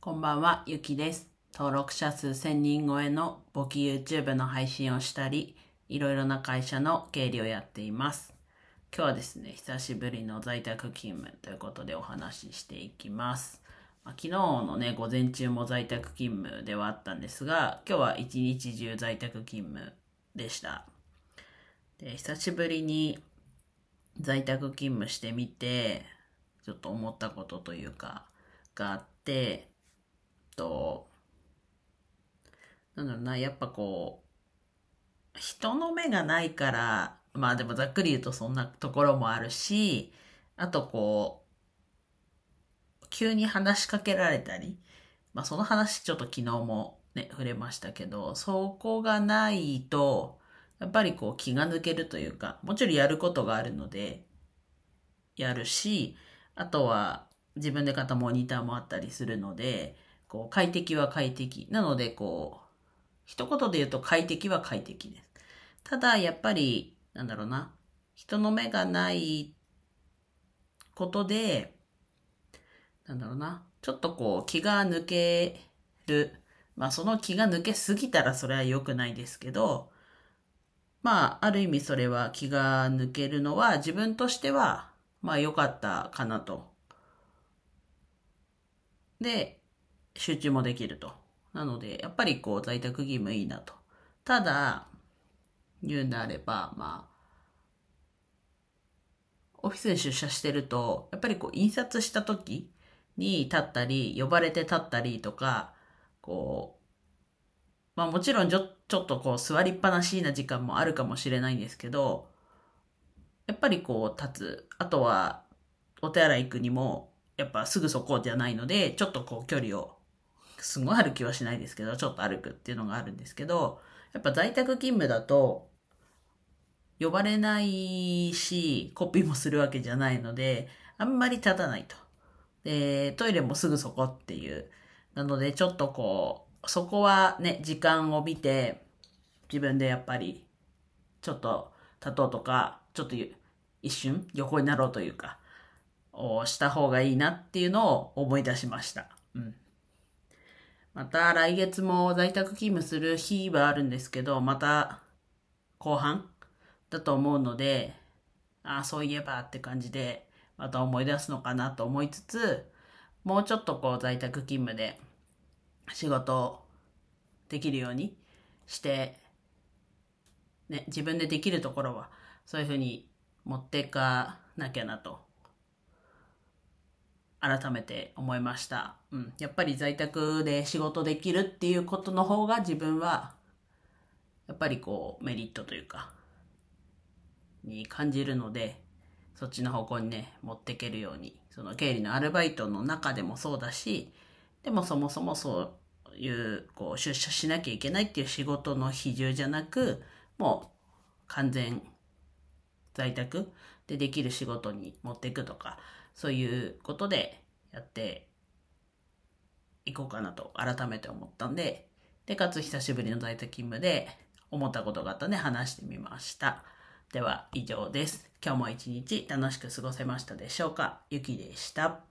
こんばんは、ゆきです。登録者数1000人超えの簿記 YouTube の配信をしたり、いろいろな会社の経理をやっています。今日はですね、久しぶりの在宅勤務ということでお話ししていきます。まあ昨日のね、午前中も在宅勤務ではあったんですが、今日は一日中在宅勤務でした。で久しぶりに在宅勤務してみて、ちょっと思ったことというか、があって、と、なんだろうな、やっぱこう、人の目がないから、まあでもざっくり言うとそんなところもあるし、あとこう、急に話しかけられたり、まあその話ちょっと昨日もね、触れましたけど、そこがないと、やっぱりこう気が抜けるというか、もちろんやることがあるので、やるし、あとは自分で買ったモニターもあったりするので、こう快適は快適。なので、こう、一言で言うと快適は快適です。ただ、やっぱり、なんだろうな、人の目がないことで、なんだろうな、ちょっとこう気が抜ける。まあその気が抜けすぎたらそれは良くないですけど、まあある意味それは気が抜けるのは自分としてはまあ良かったかなと。で、集中もできると。なので、やっぱりこう在宅義務いいなと。ただ、言うんであれば、まあ、オフィスに出社してると、やっぱりこう印刷した時に立ったり、呼ばれて立ったりとか、こう、まあもちろんちょちょっとこう座りっぱなしな時間もあるかもしれないんですけど、やっぱりこう立つ。あとは、お手洗い行くにも、やっぱすぐそこじゃないので、ちょっとこう距離を、すごい歩きはしないですけど、ちょっと歩くっていうのがあるんですけど、やっぱ在宅勤務だと、呼ばれないし、コピーもするわけじゃないので、あんまり立たないと。で、トイレもすぐそこっていう。なので、ちょっとこう、そこはね、時間を見て、自分でやっぱり、ちょっと立とうとか、ちょっと一瞬横になろうというか、をした方がいいなっていうのを思い出しました。うん。また来月も在宅勤務する日はあるんですけど、また後半だと思うので、ああ、そういえばって感じで、また思い出すのかなと思いつつ、もうちょっとこう在宅勤務で仕事できるようにして、ね、自分でできるところはそういうふうに持っていかなきゃなと改めて思いました。うん。やっぱり在宅で仕事できるっていうことの方が自分は、やっぱりこうメリットというか、に感じるので、そっちの方向にね、持っていけるように、その経理のアルバイトの中でもそうだし、でもそもそもそういう、こう出社しなきゃいけないっていう仕事の比重じゃなく、もう完全在宅でできる仕事に持っていくとか、そういうことでやっていこうかなと改めて思ったんで、で、かつ久しぶりの在宅勤務で思ったことがあったんで話してみました。では以上です。今日も一日楽しく過ごせましたでしょうか？ゆきでした。